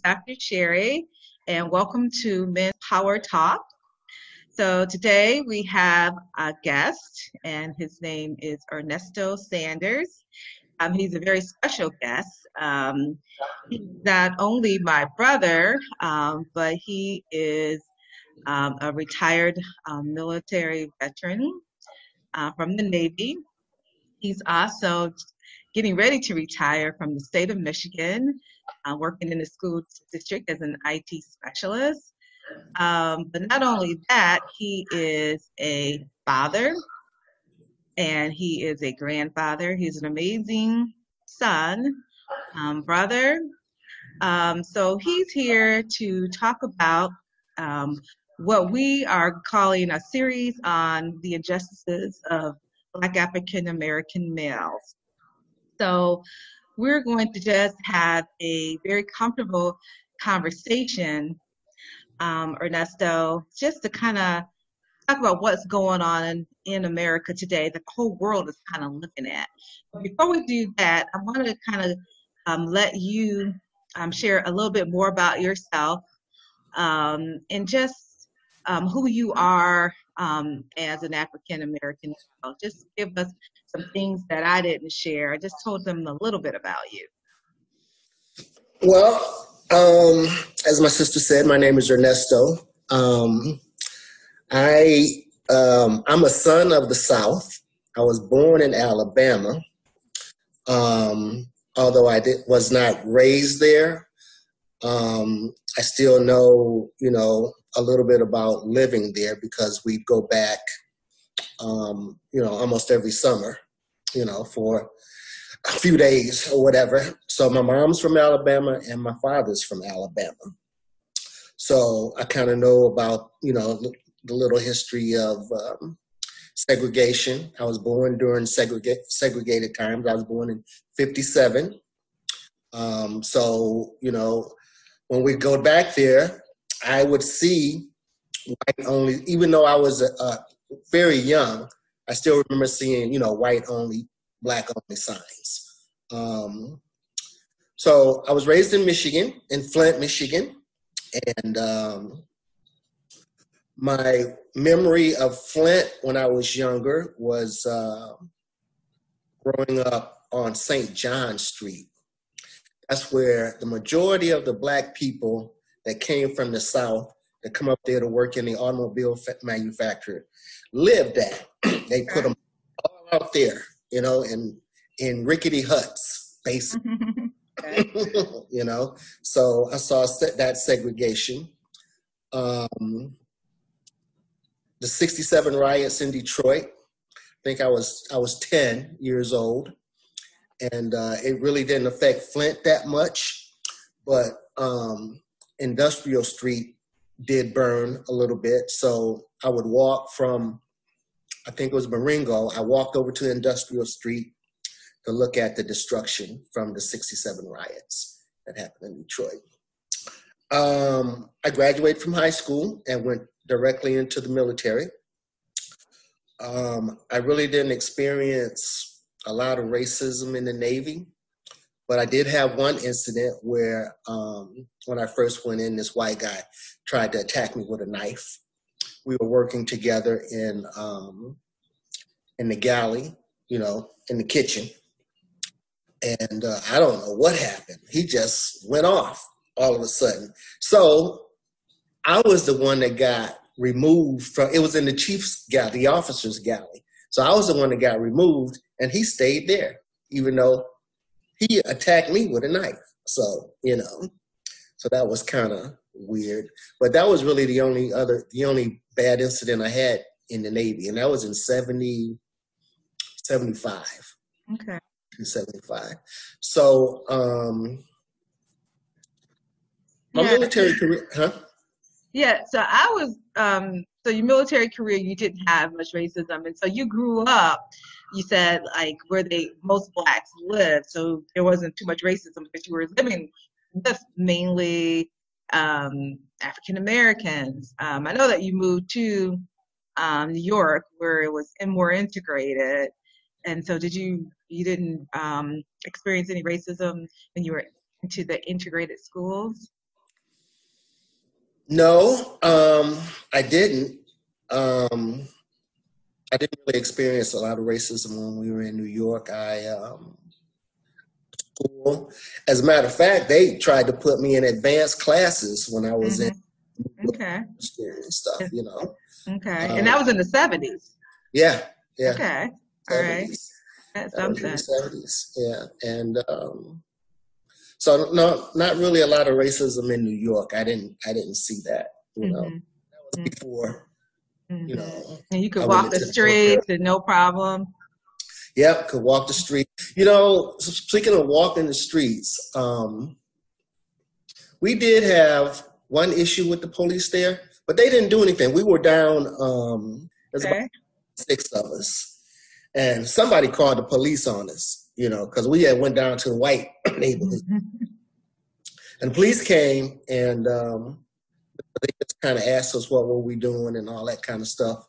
Dr. Sherry, and welcome to Men's Power Talk. So today we have a guest, and his name is Ernesto Sanders. Um, he's a very special guest. Um, he's not only my brother, um, but he is um, a retired um, military veteran uh, from the Navy. He's also getting ready to retire from the state of Michigan, uh, working in the school district as an IT specialist. Um, but not only that, he is a father and he is a grandfather. He's an amazing son, um, brother. Um, so he's here to talk about um, what we are calling a series on the injustices of Black African American males. So we're going to just have a very comfortable conversation, um, Ernesto, just to kind of talk about what's going on in, in America today the whole world is kind of looking at. But before we do that, I want to kind of um, let you um, share a little bit more about yourself um, and just um, who you are um, as an African American. Just give us some things that I didn't share. I just told them a little bit about you. Well, um, as my sister said, my name is Ernesto. Um, I um, I'm a son of the South. I was born in Alabama, um, although I did, was not raised there. Um, I still know, you know, a little bit about living there because we go back um, you know, almost every summer, you know, for a few days or whatever. So my mom's from Alabama and my father's from Alabama. So I kind of know about, you know, the little history of um, segregation. I was born during segrega- segregated times. I was born in 57. Um, so, you know, when we go back there, I would see white only, even though I was a, a very young, I still remember seeing, you know, white only, black only signs. Um, so I was raised in Michigan, in Flint, Michigan, and um, my memory of Flint when I was younger was uh, growing up on St. John Street. That's where the majority of the black people that came from the South that come up there to work in the automobile manufacturer lived at. they put them all out there, you know, in in rickety huts, basically. you know, so I saw that segregation. Um, the '67 riots in Detroit. I think I was I was 10 years old, and uh, it really didn't affect Flint that much, but um, Industrial Street did burn a little bit. So I would walk from, I think it was Marengo, I walked over to Industrial Street to look at the destruction from the 67 riots that happened in Detroit. Um, I graduated from high school and went directly into the military. Um, I really didn't experience a lot of racism in the Navy. But I did have one incident where um, when I first went in, this white guy tried to attack me with a knife. We were working together in um, in the galley, you know, in the kitchen, and uh, I don't know what happened. He just went off all of a sudden. So I was the one that got removed from. It was in the chief's galley, the officer's galley. So I was the one that got removed, and he stayed there, even though he attacked me with a knife. So, you know, so that was kind of weird. But that was really the only other, the only bad incident I had in the Navy. And that was in 70, 75. Okay. 75. So, um, my yeah. military career, huh? Yeah, so I was, um, so your military career, you didn't have much racism. And so you grew up you said like where they most blacks live, so there wasn't too much racism because you were living with mainly um, African Americans. Um, I know that you moved to um, New York where it was more integrated, and so did you? You didn't um, experience any racism when you were into the integrated schools? No, um, I didn't. Um, I didn't really experience a lot of racism when we were in New York. I um, school. As a matter of fact, they tried to put me in advanced classes when I was Mhm. in Okay. school and stuff. You know. Okay. Um, and that was in the 70s. Yeah. Yeah. Okay. All right. 70s. That's That was in something. seventies, yeah, and um, so no, not really a lot of racism in New York. I didn't, I didn't see that. You know, Mhm, that was before. You mhm. know, And you could went walk the streets and no problem. yep, could walk the street. You know, speaking of walking the streets, um, we did have one issue with the police there, but they didn't do anything. We were down. Um, there's about Okay. six of us, and somebody called the police on us. You know, because we had went down to the white neighborhood. And police came and um, they just kind of asked us what were we doing and all that kind of stuff.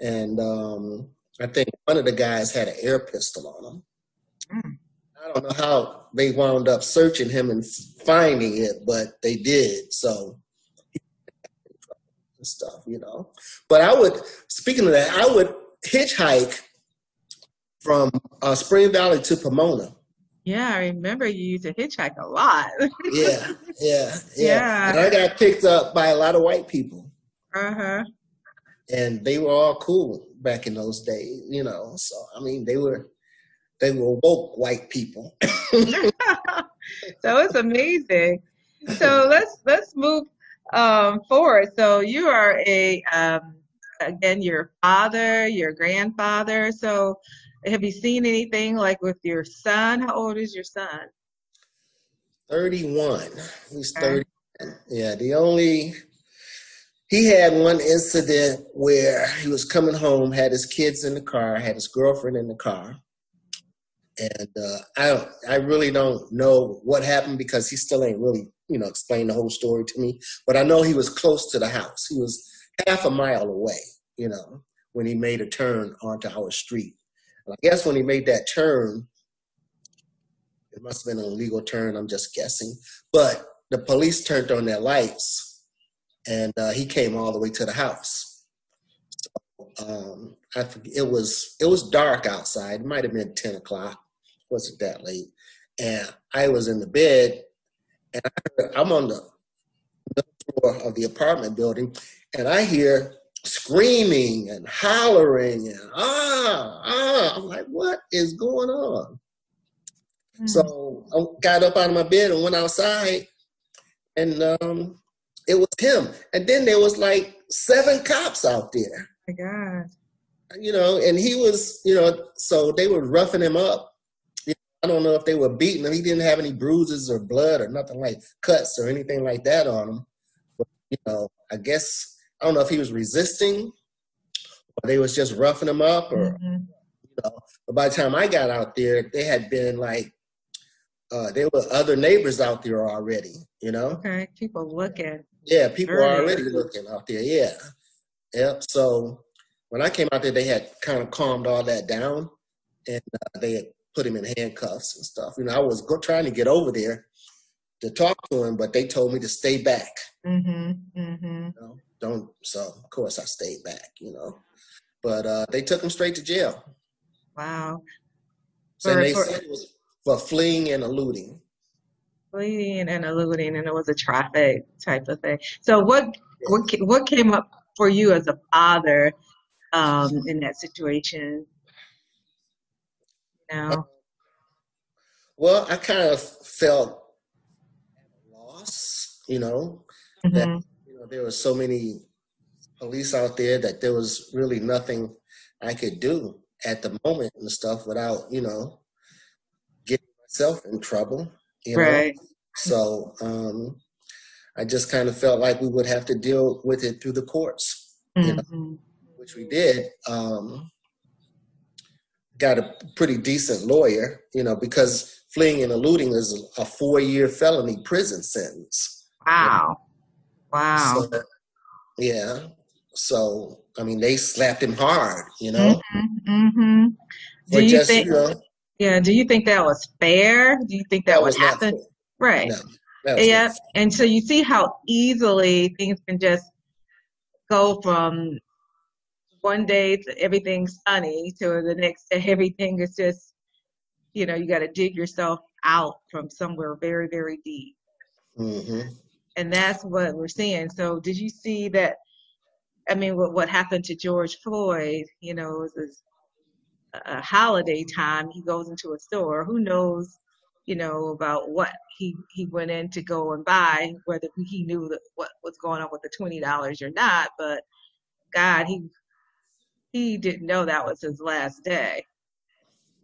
And um, I think one of the guys had an air pistol on him. Mm. I don't know how they wound up searching him and finding it, but they did. So stuff, you know. But I would, speaking of that, I would hitchhike from uh, Spring Valley to Pomona. Yeah, I remember you used to hitchhike a lot. Yeah, yeah, yeah. Yeah. And I got picked up by a lot of white people. uh-huh. and they were all cool back in those days, you know. So I mean, they were they were woke white people. so it's amazing. So let's let's move um, forward. So you are a um, again your father, your grandfather. So have you seen anything like with your son? How old is your son? Thirty-one. He's Okay. thirty. Yeah, the only he had one incident where he was coming home, had his kids in the car, had his girlfriend in the car, and uh, I don't, I really don't know what happened because he still ain't really, you know, explained the whole story to me. But I know he was close to the house. He was half a mile away, you know, when he made a turn onto our street. I guess when he made that turn, it must have been an illegal turn. I'm just guessing, but the police turned on their lights, and uh, he came all the way to the house. So, um, I forget, it was it was dark outside. It might have been ten o'clock. It wasn't that late, and I was in the bed, and I I'm on the floor of the apartment building, and I hear screaming and hollering and ah ah. I'm like, what is going on? So I got up out of my bed and went outside, and um, it was him. And then there was like seven cops out there, my God. you know, and he was, you know, so they were roughing him up. You know, I don't know if they were beating him. He didn't have any bruises or blood or nothing like cuts or anything like that on him. But, you know, I guess I don't know if he was resisting or they was just roughing him up or Mhm. but by the time I got out there, they had been like, uh, there were other neighbors out there already, you know? Okay, people looking. Yeah, people are Right. already looking out there, yeah. Yep. So when I came out there, they had kind of calmed all that down and uh, they had put him in handcuffs and stuff. You know, I was go- trying to get over there to talk to him, but they told me to stay back. Mm-hmm. Mm-hmm. You know? Don't, so of course I stayed back, you know? But uh, they took him straight to jail. Wow. So For- they for- said it was for fleeing and eluding. Fleeing and eluding, and it was a traffic type of thing. So what what what came up for you as a father um, in that situation? You know? Well, I kind of felt lost, you know, that Mhm. you know there were so many police out there that there was really nothing I could do at the moment and stuff without, you know, getting myself in trouble. You know? Right. So um, I just kind of felt like we would have to deal with it through the courts, you know. Mhm. which we did. Um, got a pretty decent lawyer, you know, because fleeing and eluding is a four-year felony prison sentence. Wow. Wow. So, yeah. So I mean, they slapped him hard, you know. Mm-hmm. Do But you just think? you know, Yeah. Do you think that was fair? Do you think that, that would happen? Right. No, yeah. And so you see how easily things can just go from one day everything's sunny to the next day everything is just, you know, you got to dig yourself out from somewhere very, very deep. Mm-hmm. And that's what we're seeing. So, did you see that? I mean, what, what happened to George Floyd, you know, it was a holiday time. He goes into a store. Who knows, you know, about what he, he went in to go and buy, whether he knew that what was going on with the $20 or not. But God, he he didn't know that was his last day.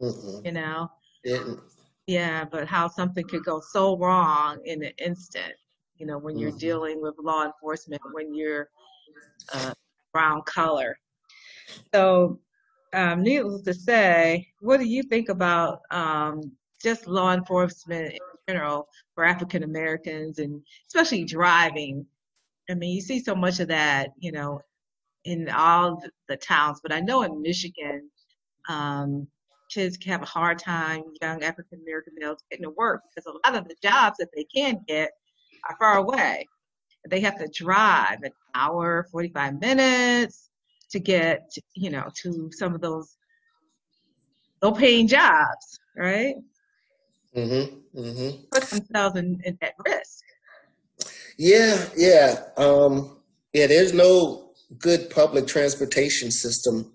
Mm-mm. You know? Didn't. Yeah, but how something could go so wrong in an instant, you know, when you're mm-hmm. dealing with law enforcement, when you're uh, brown color. So, um, needless to say, what do you think about um, just law enforcement in general for African Americans and especially driving? I mean, you see so much of that, you know, in all the towns, but I know in Michigan, um, kids have a hard time, young African American males getting to work because a lot of the jobs that they can get are far away. They have to drive an hour, 45 minutes to get, you know, to some of those low paying jobs, right? Mm-hmm. Mm-hmm. Put themselves in, in at risk. Yeah, yeah. Um, yeah, there's no good public transportation system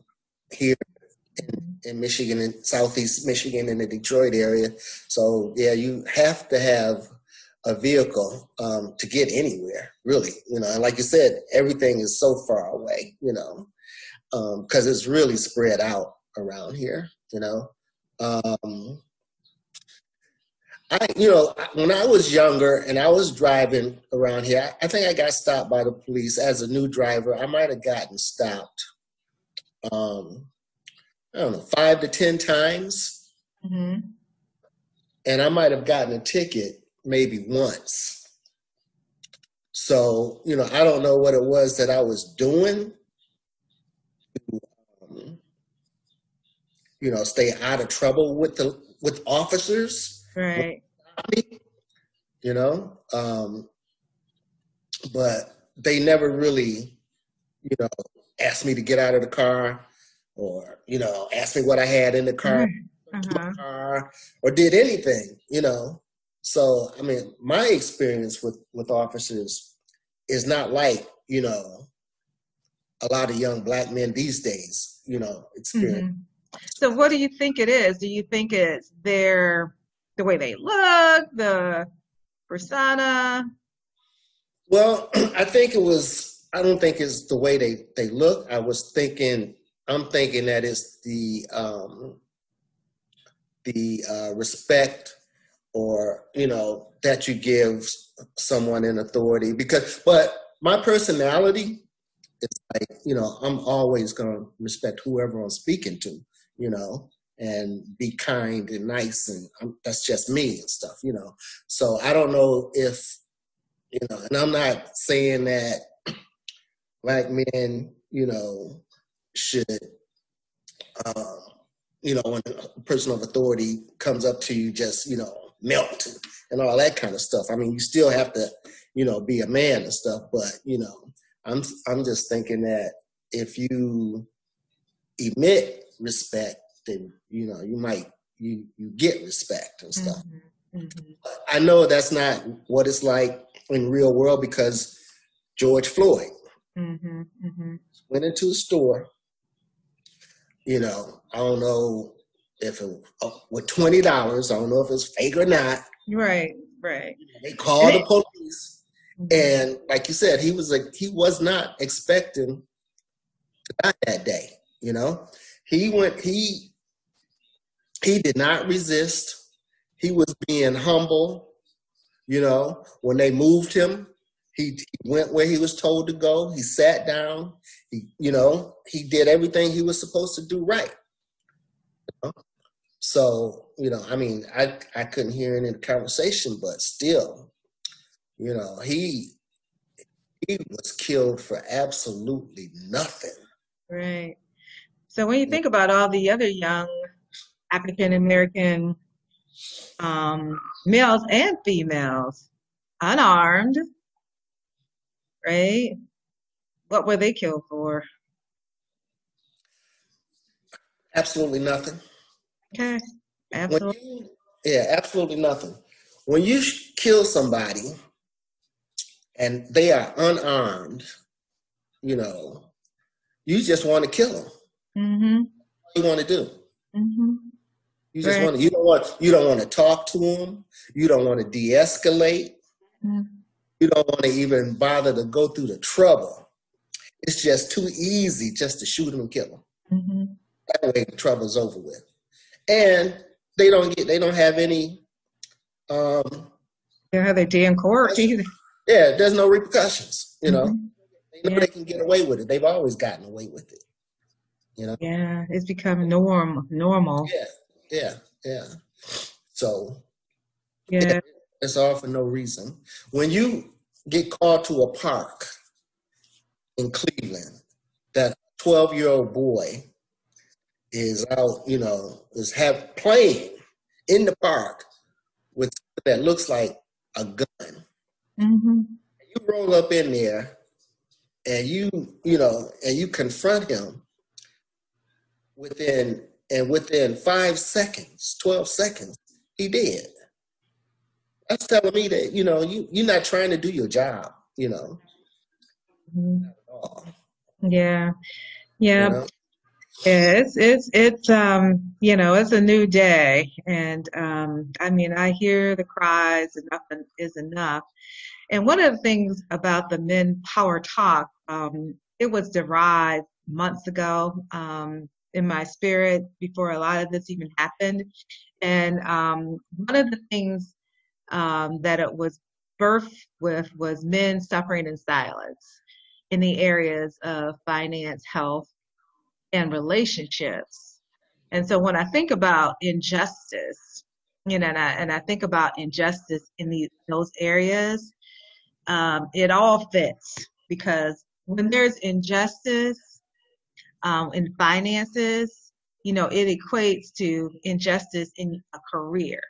here in, in Michigan and Southeast Michigan in the Detroit area. So yeah, you have to have a vehicle um, to get anywhere, really. You know, and like you said, everything is so far away. You know, because um, it's really spread out around here. You know, um, I, you know, when I was younger and I was driving around here, I think I got stopped by the police as a new driver. I might have gotten stopped, um, I don't know, five to 10 times. Mm-hmm. And I might have gotten a ticket maybe once. So, you know, I don't know what it was that I was doing to, um, you know, stay out of trouble with the with officers Right. You know, um, but they never really, you know, asked me to get out of the car or, you know, asked me what I had in the car, uh-huh. car or did anything, you know. So, I mean, my experience with, with officers is not like, you know, a lot of young black men these days, you know, experience. Mm-hmm. So, what do you think it is? Do you think it's their the way they look, the persona? Well, I think it was. I don't think it's the way they they look. I was thinking. I'm thinking that it's the um, the uh, respect or you know that you give someone in authority. Because but my personality is like you know i'm always going to respect whoever i'm speaking to you know and be kind and nice and I'm, that's just me and stuff you know. So i don't know if you know and i'm not saying that black men you know should um, you know when a person of authority comes up to you just you know melt and all that kind of stuff i mean you still have to you know be a man and stuff but you know i'm i'm just thinking that if you emit respect then you know you might you you get respect and stuff. Mm-hmm. Mm-hmm. I know that's not what it's like in real world because George Floyd mm-hmm. mm-hmm. went into a store. You know, I don't know if it uh, with twenty dollars. I don't know if it's fake or not. Right, right. They called the police, mm-hmm. and like you said, he was like he was not expecting to die that day. You know, he went. He he did not resist. He was being humble. You know, when they moved him, he, he, went where he was told to go. He sat down. He, you know, he did everything he was supposed to do right. You know? So, you know, I mean, I I couldn't hear any of the conversation, but still, you know, he he was killed for absolutely nothing. Right. So when you think about all the other young African American um, males and females, unarmed, right? What were they killed for? Absolutely nothing. Okay, absolutely. You, yeah, absolutely nothing. When you kill somebody and they are unarmed, you know, you just want to kill them. Mm-hmm. you want to do? Mm-hmm. You just right. want to, you don't want you don't want to talk to them. You don't want to de-escalate. Mm-hmm. You don't want to even bother to go through the trouble. It's just too easy just to shoot them and kill them. Mm-hmm. That way the trouble's over with. And they don't get they don't have any um they don't have their day in court either. Yeah, there's no repercussions, you know. Mm-hmm. They know yeah. they can get away with it. They've always gotten away with it. You know? Yeah, it's become norm normal. Yeah, yeah, yeah. So yeah. yeah, it's all for no reason. When you get called to a park in Cleveland, that 12 year old boy is out, you know, is have playing in the park with that looks like a gun. Mm-hmm. You roll up in there and you, you know, and you confront him within and within five seconds, 12 seconds, he did. That's telling me that, you know, you, you're not trying to do your job, you know. Mm-hmm. Yeah. Yeah. You know? It's it's it's um you know it's a new day, and um I mean I hear the cries enough is enough, and one of the things about the Men Power Talk, um, it was derived months ago. Um, in my spirit before a lot of this even happened. And um, one of the things um, that it was birthed with was men suffering in silence in the areas of finance, health, and relationships. And so when I think about injustice, you know, and I, and I think about injustice in the, those areas, um, it all fits because when there's injustice, um, in finances, you know, it equates to injustice in a career,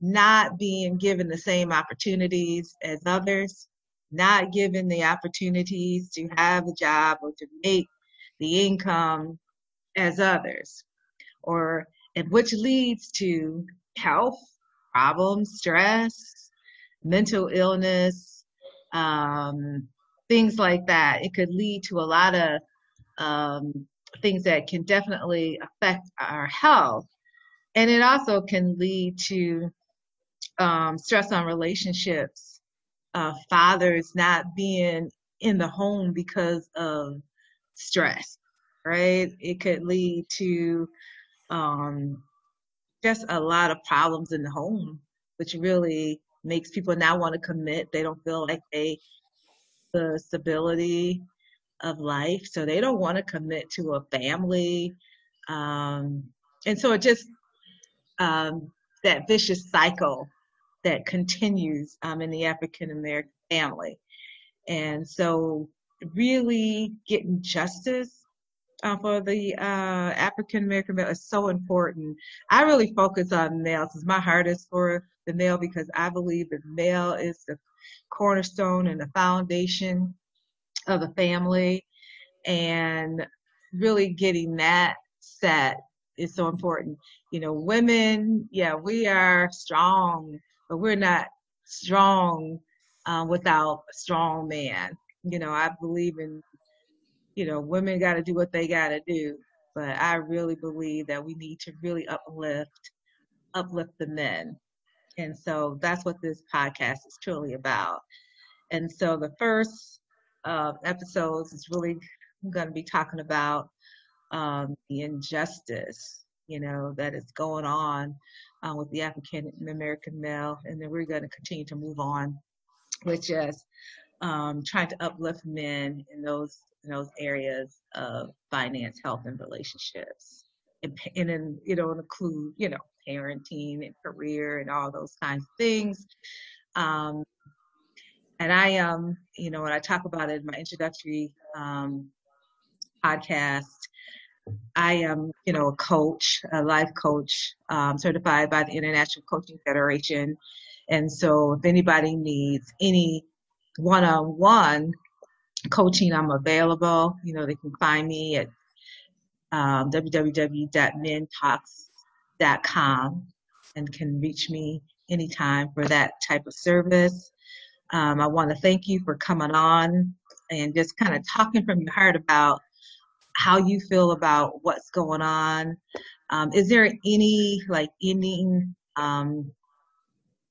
not being given the same opportunities as others, not given the opportunities to have a job or to make the income as others, or and which leads to health problems, stress, mental illness, um, things like that. It could lead to a lot of um, things that can definitely affect our health. And it also can lead to um, stress on relationships, uh, fathers not being in the home because of stress, right? It could lead to um, just a lot of problems in the home, which really makes people now want to commit. They don't feel like they the stability of life. So they don't want to commit to a family. Um, and so it just, um, that vicious cycle that continues um, in the African American family. And so really getting justice uh, for the uh, African American male is so important. I really focus on males because my heart is for the male because I believe the male is the cornerstone and the foundation of the family and really getting that set is so important. You know, women, yeah, we are strong, but we're not strong um, without a strong man. You know, I believe in, you know, women got to do what they got to do, but I really believe that we need to really uplift, uplift the men. And so that's what this podcast is truly about. And so the first uh, episodes is really going to be talking about um, the injustice, you know, that is going on uh, with the African American male, and then we're going to continue to move on which just um, trying to uplift men in those in those areas of finance, health, and relationships, and, and then you know include you know parenting and career and all those kinds of things. Um, and I, um, you know, when I talk about it in my introductory um, podcast, I am, you know, a coach, a life coach, um, certified by the International Coaching Federation. And so if anybody needs any one-on-one coaching, I'm available. You know, they can find me at um, www.mentalks.com and can reach me anytime for that type of service. Um, I want to thank you for coming on and just kind of talking from your heart about how you feel about what's going on. Um, is there any like ending, um,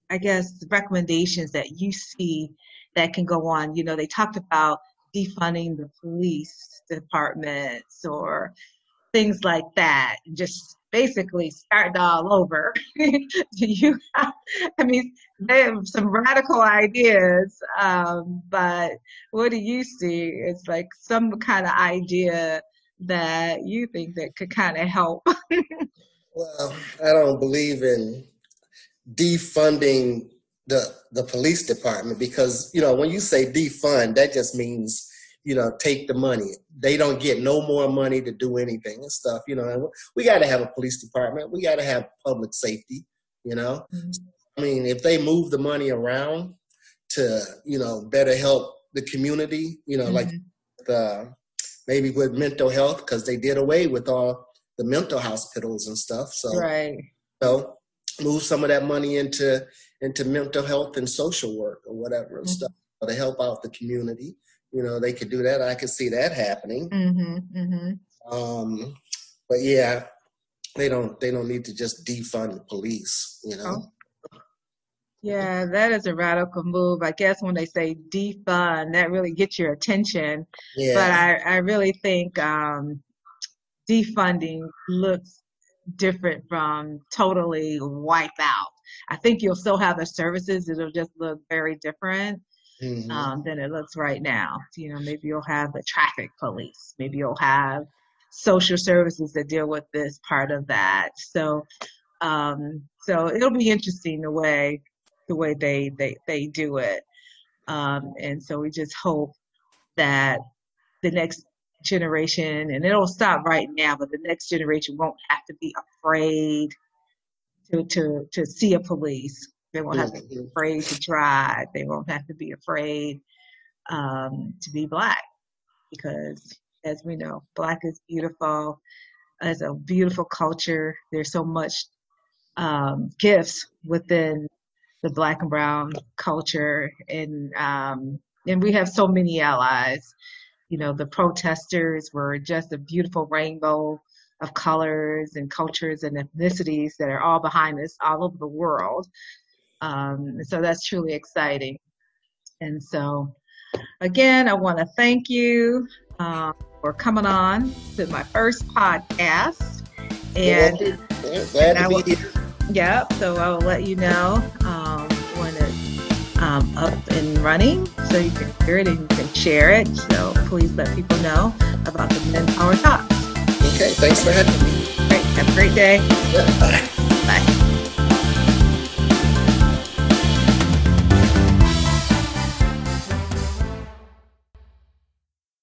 I guess, recommendations that you see that can go on? You know, they talked about defunding the police departments or things like that, just basically start all over. Do you? Have, I mean, they have some radical ideas, um, but what do you see? It's like some kind of idea that you think that could kind of help. well, I don't believe in defunding the the police department because you know when you say defund, that just means you know, take the money. They don't get no more money to do anything and stuff. You know, we got to have a police department. We got to have public safety. You know, mm-hmm. I mean, if they move the money around to you know better help the community, you know, mm-hmm. like the maybe with mental health because they did away with all the mental hospitals and stuff. So right. So move some of that money into into mental health and social work or whatever and mm-hmm. stuff to help out the community you know they could do that i could see that happening mm-hmm, mm-hmm. Um, but yeah they don't they don't need to just defund the police you know oh. yeah that is a radical move i guess when they say defund that really gets your attention yeah. but i i really think um, defunding looks different from totally wipe out i think you'll still have the services it'll just look very different mm-hmm. um, than it looks right now. You know, maybe you'll have the traffic police, maybe you'll have social services that deal with this part of that. So, um, so it'll be interesting the way the way they they they do it. Um, and so we just hope that the next generation, and it'll stop right now, but the next generation won't have to be afraid to to to see a police they won't have to be afraid to drive. They won't have to be afraid um, to be black because, as we know, black is beautiful. As a beautiful culture, there's so much um, gifts within the black and brown culture, and um, and we have so many allies. You know, the protesters were just a beautiful rainbow of colors and cultures and ethnicities that are all behind us all over the world. Um, so that's truly exciting. And so, again, I want to thank you uh, for coming on to my first podcast. And, glad to will, be here. Yeah, so I will let you know um, when it's um, up and running so you can hear it and you can share it. So please let people know about the Men Power Talks. Okay, thanks for having me. Great. Have a great day. Yeah, bye. Bye.